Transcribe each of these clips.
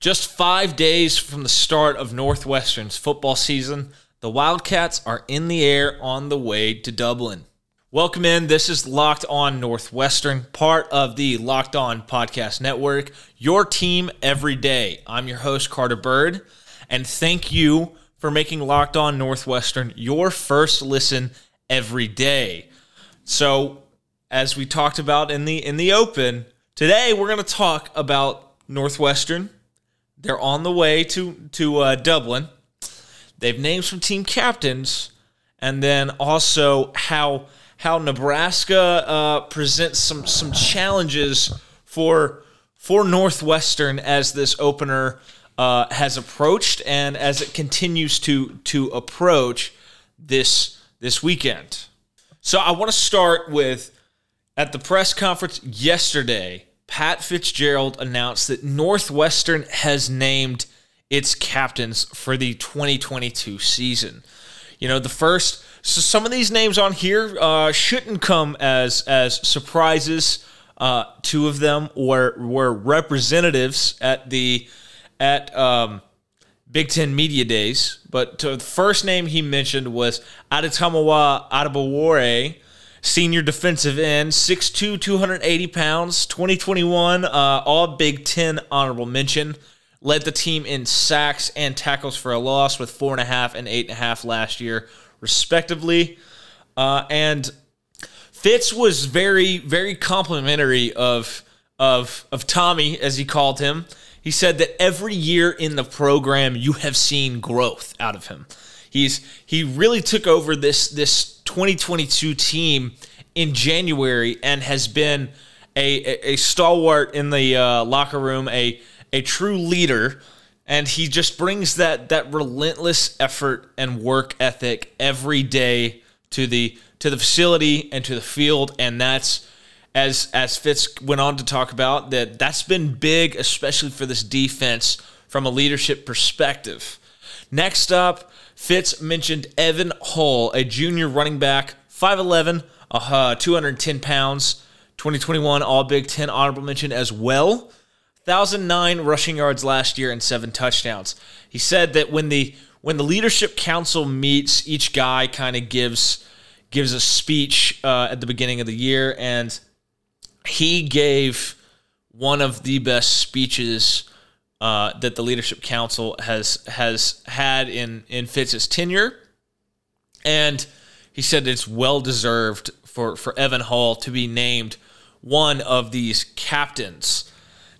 Just five days from the start of Northwestern's football season, the Wildcats are in the air on the way to Dublin. Welcome in. This is Locked On Northwestern, part of the Locked On Podcast Network, your team every day. I'm your host, Carter Bird, and thank you for making Locked On Northwestern your first listen every day. So, as we talked about in the in the open, today we're going to talk about Northwestern they're on the way to to uh, Dublin. They've named some team captains, and then also how how Nebraska uh, presents some some challenges for for Northwestern as this opener uh, has approached and as it continues to to approach this this weekend. So I want to start with at the press conference yesterday. Pat Fitzgerald announced that Northwestern has named its captains for the 2022 season. You know, the first, so some of these names on here uh, shouldn't come as as surprises. Uh, two of them were were representatives at the at um, Big Ten Media Days, but the first name he mentioned was Adetomiwa Adebawore senior defensive end, 6'2, 280 pounds, 2021, uh, all Big Ten honorable mention. Led the team in sacks and tackles for a loss with four and a half and eight and a half last year, respectively. Uh, and Fitz was very, very complimentary of of of Tommy, as he called him. He said that every year in the program, you have seen growth out of him. He's he really took over this this 2022 team in January and has been a, a, a stalwart in the uh, locker room, a a true leader, and he just brings that that relentless effort and work ethic every day to the to the facility and to the field, and that's as as Fitz went on to talk about that that's been big, especially for this defense from a leadership perspective. Next up, Fitz mentioned Evan Hull, a junior running back, 5'11, uh, 210 pounds, 2021 All Big Ten honorable mention as well. 1,009 rushing yards last year and seven touchdowns. He said that when the when the leadership council meets, each guy kind of gives gives a speech uh, at the beginning of the year, and he gave one of the best speeches uh, that the leadership council has has had in in Fitz's tenure, and he said it's well deserved for for Evan Hull to be named one of these captains.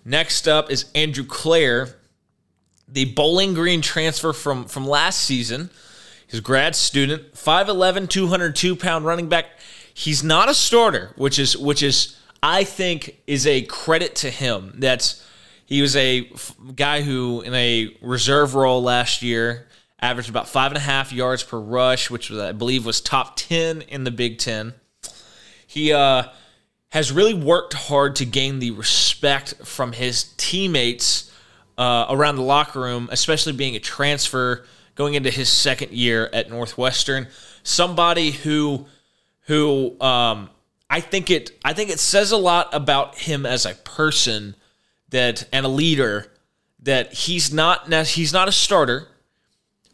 Next up is Andrew Clair, the Bowling Green transfer from from last season. He's a grad student, 5'11", 202 pound running back. He's not a starter, which is which is I think is a credit to him. That's he was a f- guy who, in a reserve role last year, averaged about five and a half yards per rush, which was, I believe was top 10 in the Big Ten. He uh, has really worked hard to gain the respect from his teammates uh, around the locker room, especially being a transfer going into his second year at Northwestern. Somebody who who um, I think it I think it says a lot about him as a person that and a leader that he's not he's not a starter,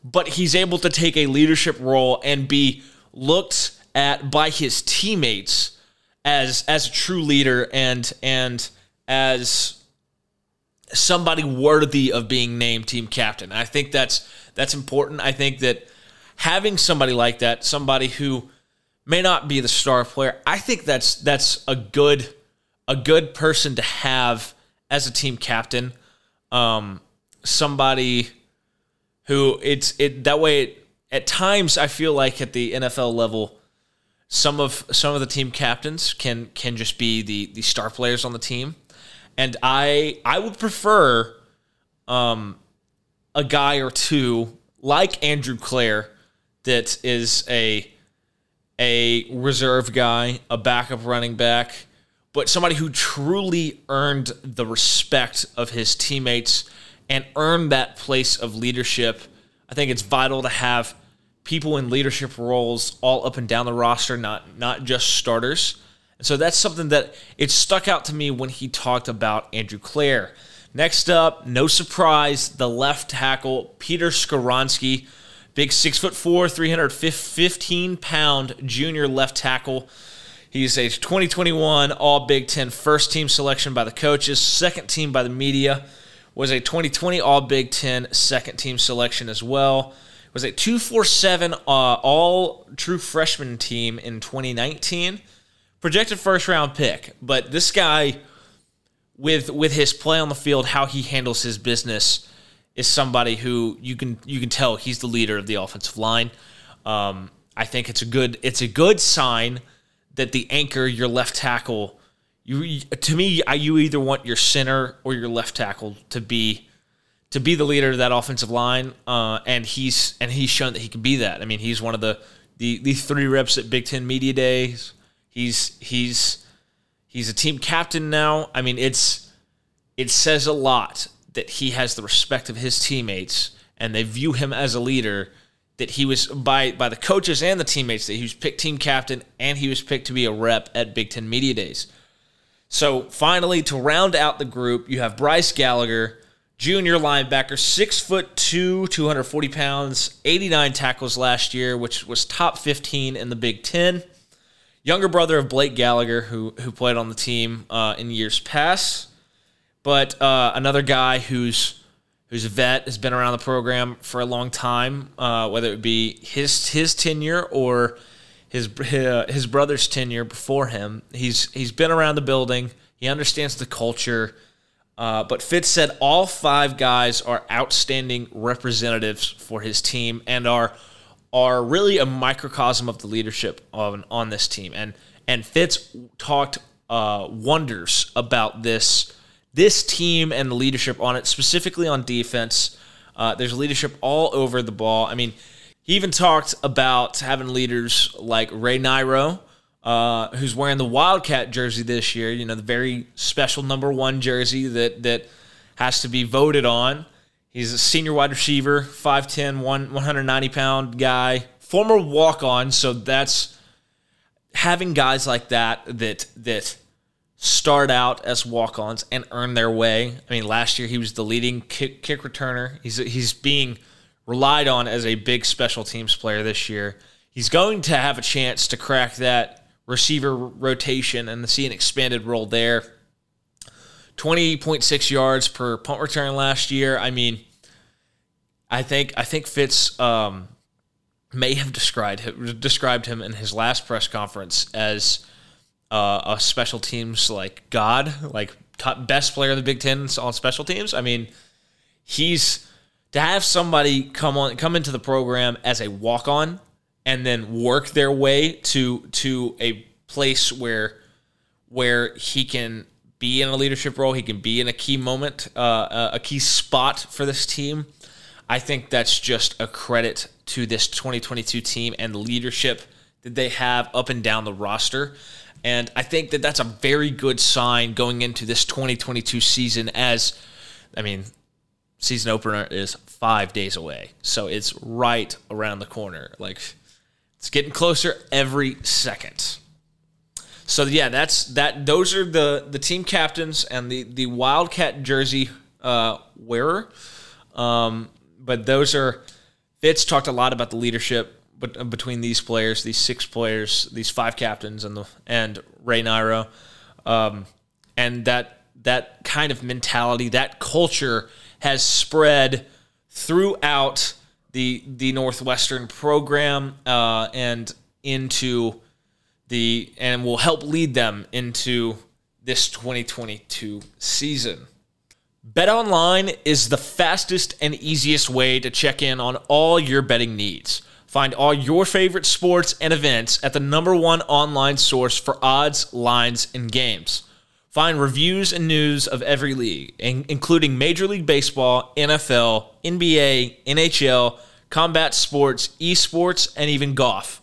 but he's able to take a leadership role and be looked at by his teammates as as a true leader and and as somebody worthy of being named team captain. I think that's that's important. I think that having somebody like that, somebody who may not be the star player, I think that's that's a good a good person to have as a team captain, um, somebody who it's it that way. It, at times, I feel like at the NFL level, some of some of the team captains can can just be the the star players on the team, and I I would prefer um, a guy or two like Andrew Clair that is a a reserve guy, a backup running back but somebody who truly earned the respect of his teammates and earned that place of leadership. I think it's vital to have people in leadership roles all up and down the roster, not not just starters. And so that's something that it stuck out to me when he talked about Andrew Clair. Next up, no surprise, the left tackle, Peter Skoronski. Big six foot four, 315 pound junior left tackle. He's a 2021 All Big Ten first team selection by the coaches, second team by the media. Was a 2020 All Big Ten second team selection as well. Was a 247 uh, All True Freshman team in 2019. Projected first round pick, but this guy, with with his play on the field, how he handles his business, is somebody who you can you can tell he's the leader of the offensive line. Um, I think it's a good it's a good sign that the anchor, your left tackle, you to me, you either want your center or your left tackle to be to be the leader of that offensive line, uh, and he's and he's shown that he can be that. I mean, he's one of the the, the three reps at Big Ten media days. He's he's he's a team captain now. I mean, it's it says a lot that he has the respect of his teammates and they view him as a leader that he was by by the coaches and the teammates that he was picked team captain and he was picked to be a rep at Big Ten Media Days. So finally, to round out the group, you have Bryce Gallagher, junior linebacker, six foot two, 240 pounds, 89 tackles last year, which was top 15 in the Big Ten. Younger brother of Blake Gallagher, who who played on the team uh, in years past, but uh, another guy who's who's a vet, has been around the program for a long time, uh, whether it be his his tenure or his his brother's tenure before him. He's he's been around the building. He understands the culture. Uh, but Fitz said all five guys are outstanding representatives for his team and are are really a microcosm of the leadership on on this team. And and Fitz talked uh, wonders about this this team and the leadership on it, specifically on defense. Uh, there's leadership all over the ball. I mean, he even talked about having leaders like Ray Niro, uh, who's wearing the Wildcat jersey this year. You know, the very special number one jersey that that has to be voted on. He's a senior wide receiver, 5'10", 190 pound guy, former walk on. So that's having guys like that that that start out as walk-ons and earn their way. I mean, last year he was the leading kick, kick returner. He's he's being relied on as a big special teams player this year. He's going to have a chance to crack that receiver rotation and see an expanded role there. 20.6 yards per punt return last year. I mean, I think I think Fitz um, may have described described him in his last press conference as uh, a special teams like god, like top, best player of the Big Ten on special teams. I mean, he's to have somebody come on come into the program as a walk on and then work their way to to a place where where he can be in a leadership role, he can be in a key moment, uh, a key spot for this team. I think that's just a credit to this 2022 team and leadership that they have up and down the roster. And I think that that's a very good sign going into this 2022 season as, I mean, season opener is five days away. So it's right around the corner. Like, it's getting closer every second. So yeah, that's that. Those are the the team captains and the the Wildcat jersey uh, wearer. Um, but those are Fitz talked a lot about the leadership but uh, between these players, these six players, these five captains, and the and Ray Niro, um, and that that kind of mentality, that culture has spread throughout the the Northwestern program uh, and into the and will help lead them into this 2022 season. BetOnline is the fastest and easiest way to check in on all your betting needs. Find all your favorite sports and events at the number one online source for odds, lines, and games. Find reviews and news of every league, including Major League Baseball, NFL, NBA, NHL, combat sports, esports, and even golf.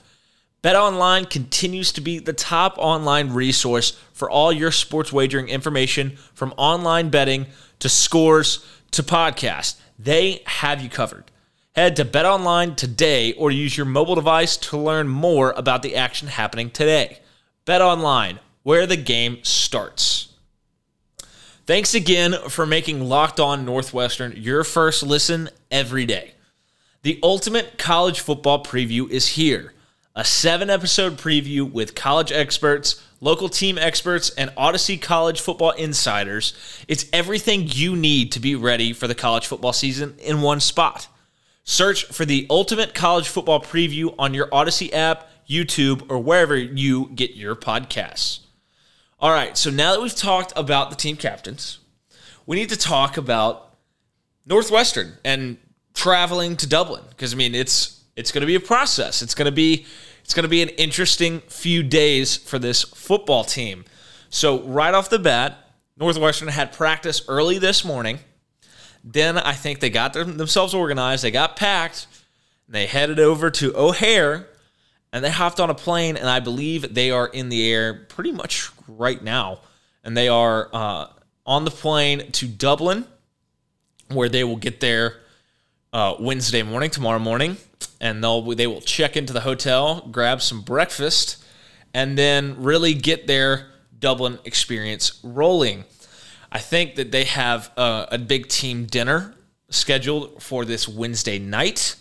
BetOnline continues to be the top online resource for all your sports wagering information from online betting to scores to podcasts. They have you covered. Head to BetOnline today or use your mobile device to learn more about the action happening today. BetOnline, where the game starts. Thanks again for making Locked On Northwestern your first listen every day. The ultimate college football preview is here a seven episode preview with college experts, local team experts, and Odyssey College football insiders. It's everything you need to be ready for the college football season in one spot. Search for the ultimate college football preview on your Odyssey app, YouTube, or wherever you get your podcasts. All right, so now that we've talked about the team captains, we need to talk about Northwestern and traveling to Dublin because I mean it's it's going to be a process. It's going to be it's going to be an interesting few days for this football team. So right off the bat, Northwestern had practice early this morning. Then I think they got themselves organized. They got packed. they headed over to O'Hare, and they hopped on a plane. And I believe they are in the air pretty much right now. And they are uh, on the plane to Dublin, where they will get there uh, Wednesday morning, tomorrow morning, and they'll they will check into the hotel, grab some breakfast, and then really get their Dublin experience rolling. I think that they have a, a big team dinner scheduled for this Wednesday night.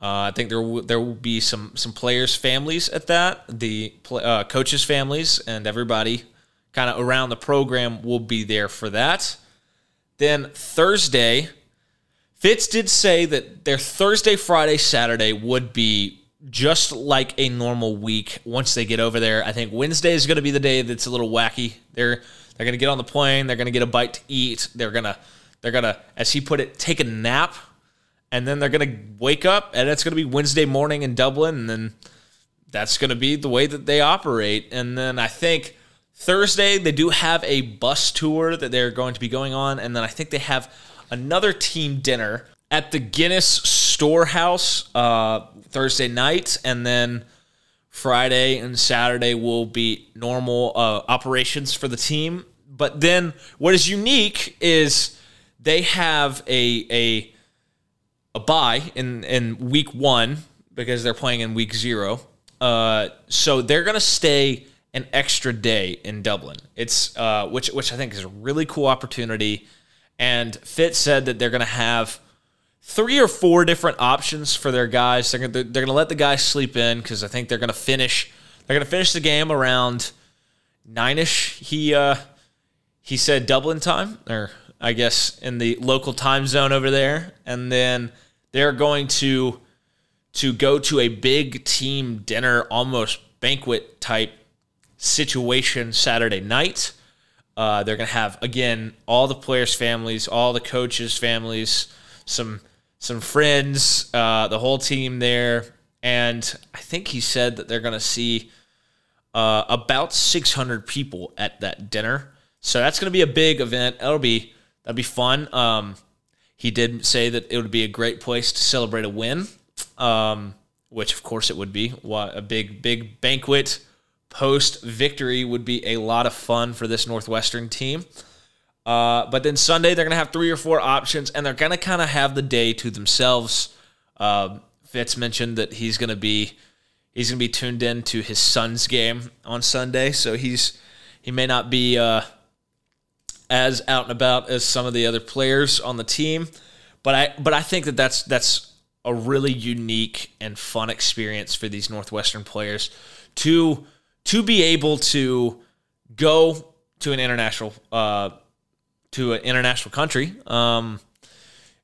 Uh, I think there will, there will be some some players' families at that, the uh, coaches' families, and everybody kind of around the program will be there for that. Then Thursday, Fitz did say that their Thursday, Friday, Saturday would be just like a normal week once they get over there. I think Wednesday is going to be the day that's a little wacky. They're they're to get on the plane, they're to get a bite to eat, they're to they're to as he put it take a nap and then they're to wake up and it's to be Wednesday morning in Dublin and then that's to be the way that they operate. And then I think Thursday they do have a bus tour that they're going to be going on and then I think they have another team dinner at the Guinness Storehouse uh, Thursday night, and then Friday and Saturday will be normal uh, operations for the team. But then, what is unique is they have a a a bye in in week one because they're playing in week zero. Uh, so they're gonna stay an extra day in Dublin. It's uh, which which I think is a really cool opportunity and Fitz said that they're going to have three or four different options for their guys. They're going to, they're to let the guys sleep in because I think they're going to finish they're to finish the game around nine ish. He uh, he said Dublin time, or I guess in the local time zone over there, and then they're going to to go to a big team dinner, almost banquet type situation Saturday night. Uh, they're going to have again all the players' families, all the coaches' families, some some friends, uh, the whole team there, and I think he said that they're going to see uh, about 600 people at that dinner. So that's going to be a big event. That'll be that'll be fun. Um, he did say that it would be a great place to celebrate a win, um, which of course it would be. A big big banquet post victory would be a lot of fun for this Northwestern team. Uh, but then Sunday, they're going to have three or four options, and they're going to kind of have the day to themselves. Uh, Fitz mentioned that he's going to be he's going to be tuned in to his son's game on Sunday, so he's he may not be uh, as out and about as some of the other players on the team. But I but I think that that's that's a really unique and fun experience for these Northwestern players to to be able to go to an international uh, to an international country, um,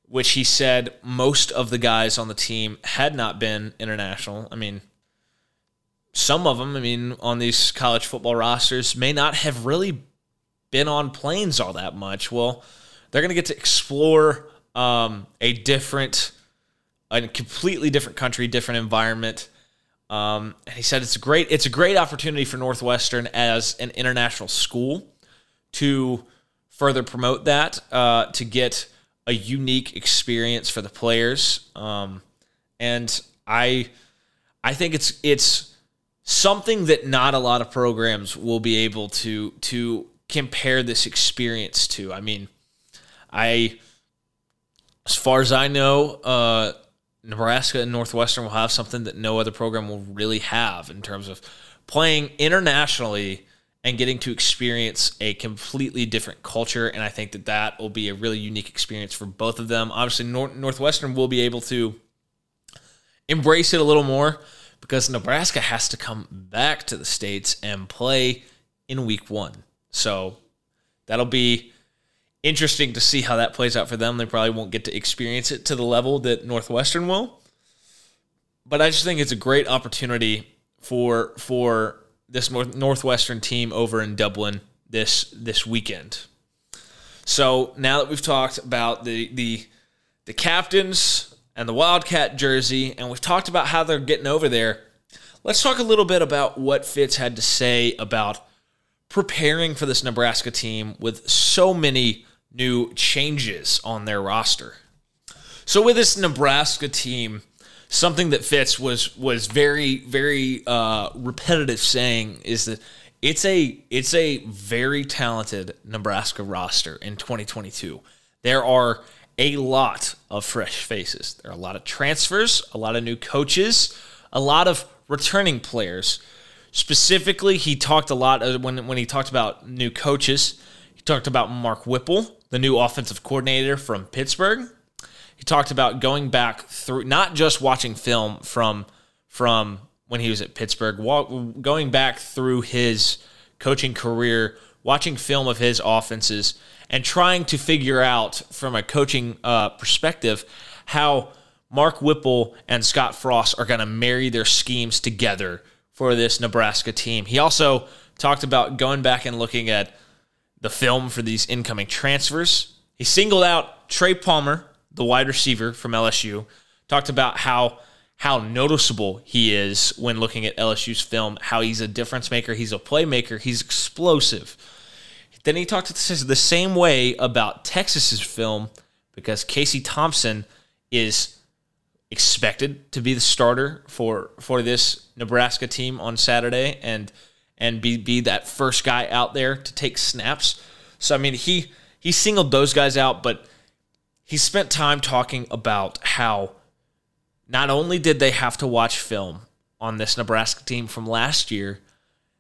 which he said most of the guys on the team had not been international. I mean, some of them, I mean, on these college football rosters may not have really been on planes all that much. Well, they're going to get to explore um, a different, a completely different country, different environment. Um, and he said it's a great it's a great opportunity for Northwestern as an international school to further promote that uh, to get a unique experience for the players. Um, and I I think it's it's something that not a lot of programs will be able to to compare this experience to. I mean, I as far as I know, uh, Nebraska and Northwestern will have something that no other program will really have in terms of playing internationally and getting to experience a completely different culture. And I think that that will be a really unique experience for both of them. Obviously, Nor- Northwestern will be able to embrace it a little more because Nebraska has to come back to the States and play in week one. So that'll be interesting to see how that plays out for them. They probably won't get to experience it to the level that Northwestern will. But I just think it's a great opportunity for for this Northwestern team over in Dublin this this weekend. So now that we've talked about the the the captains and the Wildcat jersey, and we've talked about how they're getting over there, let's talk a little bit about what Fitz had to say about preparing for this Nebraska team with so many new changes on their roster. So with this Nebraska team, something that Fitz was was very very uh, repetitive saying is that it's a it's a very talented Nebraska roster in 2022. There are a lot of fresh faces. There are a lot of transfers, a lot of new coaches, a lot of returning players. Specifically, he talked a lot when when he talked about new coaches. He talked about Mark Whipple, the new offensive coordinator from Pittsburgh. He talked about going back through not just watching film from from when he was at Pittsburgh, going back through his coaching career, watching film of his offenses, and trying to figure out from a coaching uh, perspective how Mark Whipple and Scott Frost are going to marry their schemes together for this Nebraska team. He also talked about going back and looking at the film for these incoming transfers. He singled out Trey Palmer, the wide receiver from LSU, talked about how how noticeable he is when looking at LSU's film, how he's a difference maker, he's a playmaker, he's explosive. Then he talked the same way about Texas's film because Casey Thompson is expected to be the starter for for this Nebraska team on Saturday and and be be that first guy out there to take snaps. So I mean he he singled those guys out, but he spent time talking about how not only did they have to watch film on this Nebraska team from last year,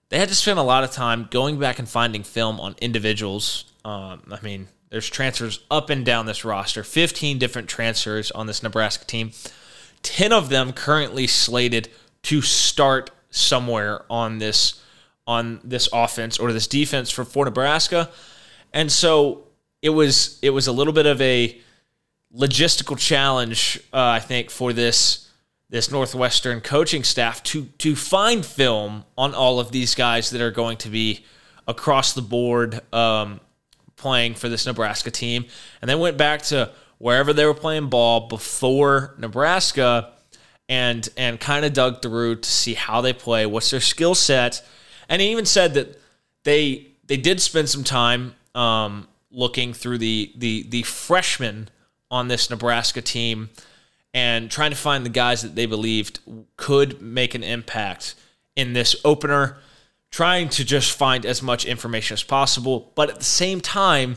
they had to spend a lot of time going back and finding film on individuals. Um, I mean, there's transfers up and down this roster, 15 different transfers on this Nebraska team. 10 of them currently slated to start somewhere on this on this offense or this defense for, for Nebraska. And so it was it was a little bit of a logistical challenge, uh, I think, for this this Northwestern coaching staff to to find film on all of these guys that are going to be across the board um, playing for this Nebraska team, and then went back to wherever they were playing ball before Nebraska, and and kind of dug through to see how they play, what's their skill set, and he even said that they they did spend some time um, looking through the the the freshmen on this Nebraska team and trying to find the guys that they believed could make an impact in this opener, trying to just find as much information as possible, but at the same time,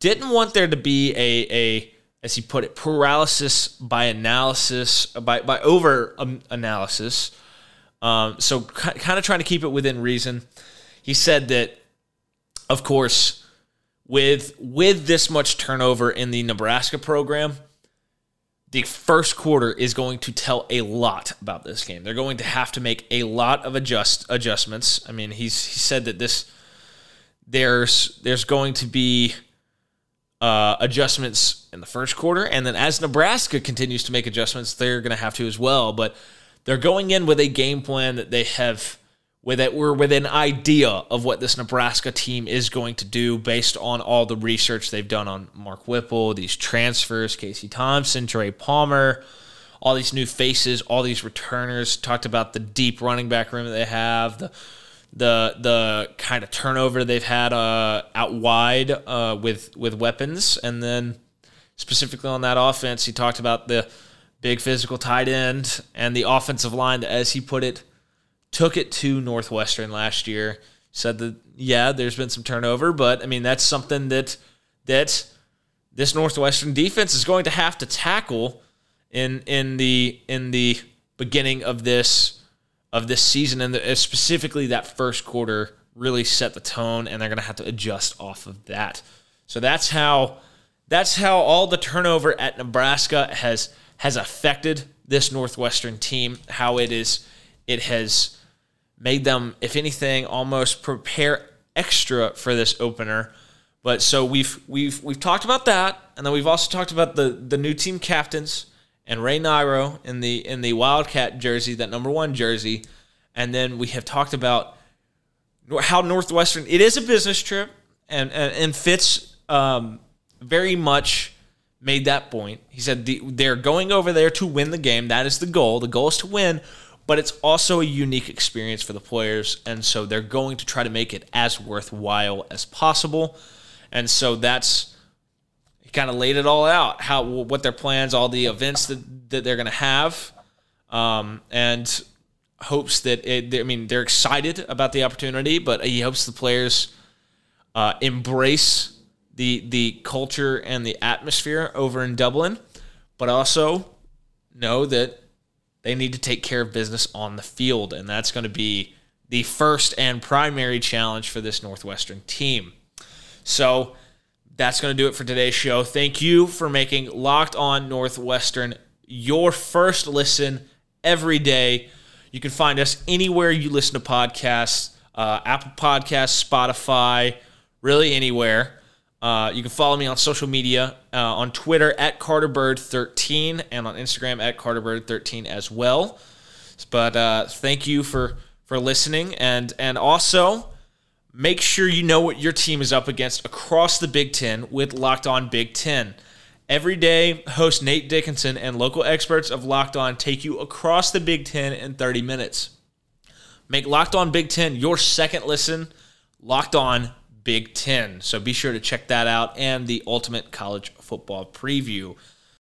didn't want there to be a, a as he put it, paralysis by analysis, by, by over analysis. Um, so, kind of trying to keep it within reason. He said that, of course, with with this much turnover in the Nebraska program, the first quarter is going to tell a lot about this game. They're going to have to make a lot of adjust adjustments. I mean, he's he said that this there's there's going to be uh, adjustments in the first quarter, and then as Nebraska continues to make adjustments, they're going to have to as well. But they're going in with a game plan that they have with it we're with an idea of what this Nebraska team is going to do based on all the research they've done on Mark Whipple, these transfers, Casey Thompson, Trey Palmer, all these new faces, all these returners. Talked about the deep running back room that they have, the the the kind of turnover they've had uh, out wide uh, with with weapons, and then specifically on that offense, he talked about the big physical tight end and the offensive line, as he put it took it to Northwestern last year. Said that yeah, there's been some turnover, but I mean that's something that that this Northwestern defense is going to have to tackle in in the in the beginning of this of this season and the, uh, specifically that first quarter really set the tone, and they're going to have to adjust off of that. So that's how that's how all the turnover at Nebraska has has affected this Northwestern team. How it is, it has made them, if anything, almost prepare extra for this opener. But so we've we've we've talked about that, and then we've also talked about the the new team captains and Ray Niro in the in the Wildcat jersey, that number one jersey, and then we have talked about how Northwestern. It is a business trip, and and, and Fitz um, very much made that point. He said the, they're going over there to win the game. That is the goal. The goal is to win, but it's also a unique experience for the players, and so they're going to try to make it as worthwhile as possible. And so that's he kind of laid it all out how what their plans, all the events that, that they're going to have, um, and hopes that it, I mean they're excited about the opportunity, but he hopes the players uh, embrace the the culture and the atmosphere over in Dublin, but also know that they need to take care of business on the field, and that's going to be the first and primary challenge for this Northwestern team. So that's going to do it for today's show. Thank you for making Locked On Northwestern your first listen every day. You can find us anywhere you listen to podcasts uh, Apple Podcasts, Spotify, really anywhere. Uh, you can follow me on social media uh, on Twitter at CarterBird13 and on Instagram at CarterBird13 as well. But uh, thank you for for listening and and also make sure you know what your team is up against across the Big Ten with Locked On Big Ten. Every day, host Nate Dickinson and local experts of Locked On take you across the Big Ten in 30 minutes. Make Locked On Big Ten your second listen. Locked On Big Ten. So be sure to check that out and the Ultimate College Football Preview.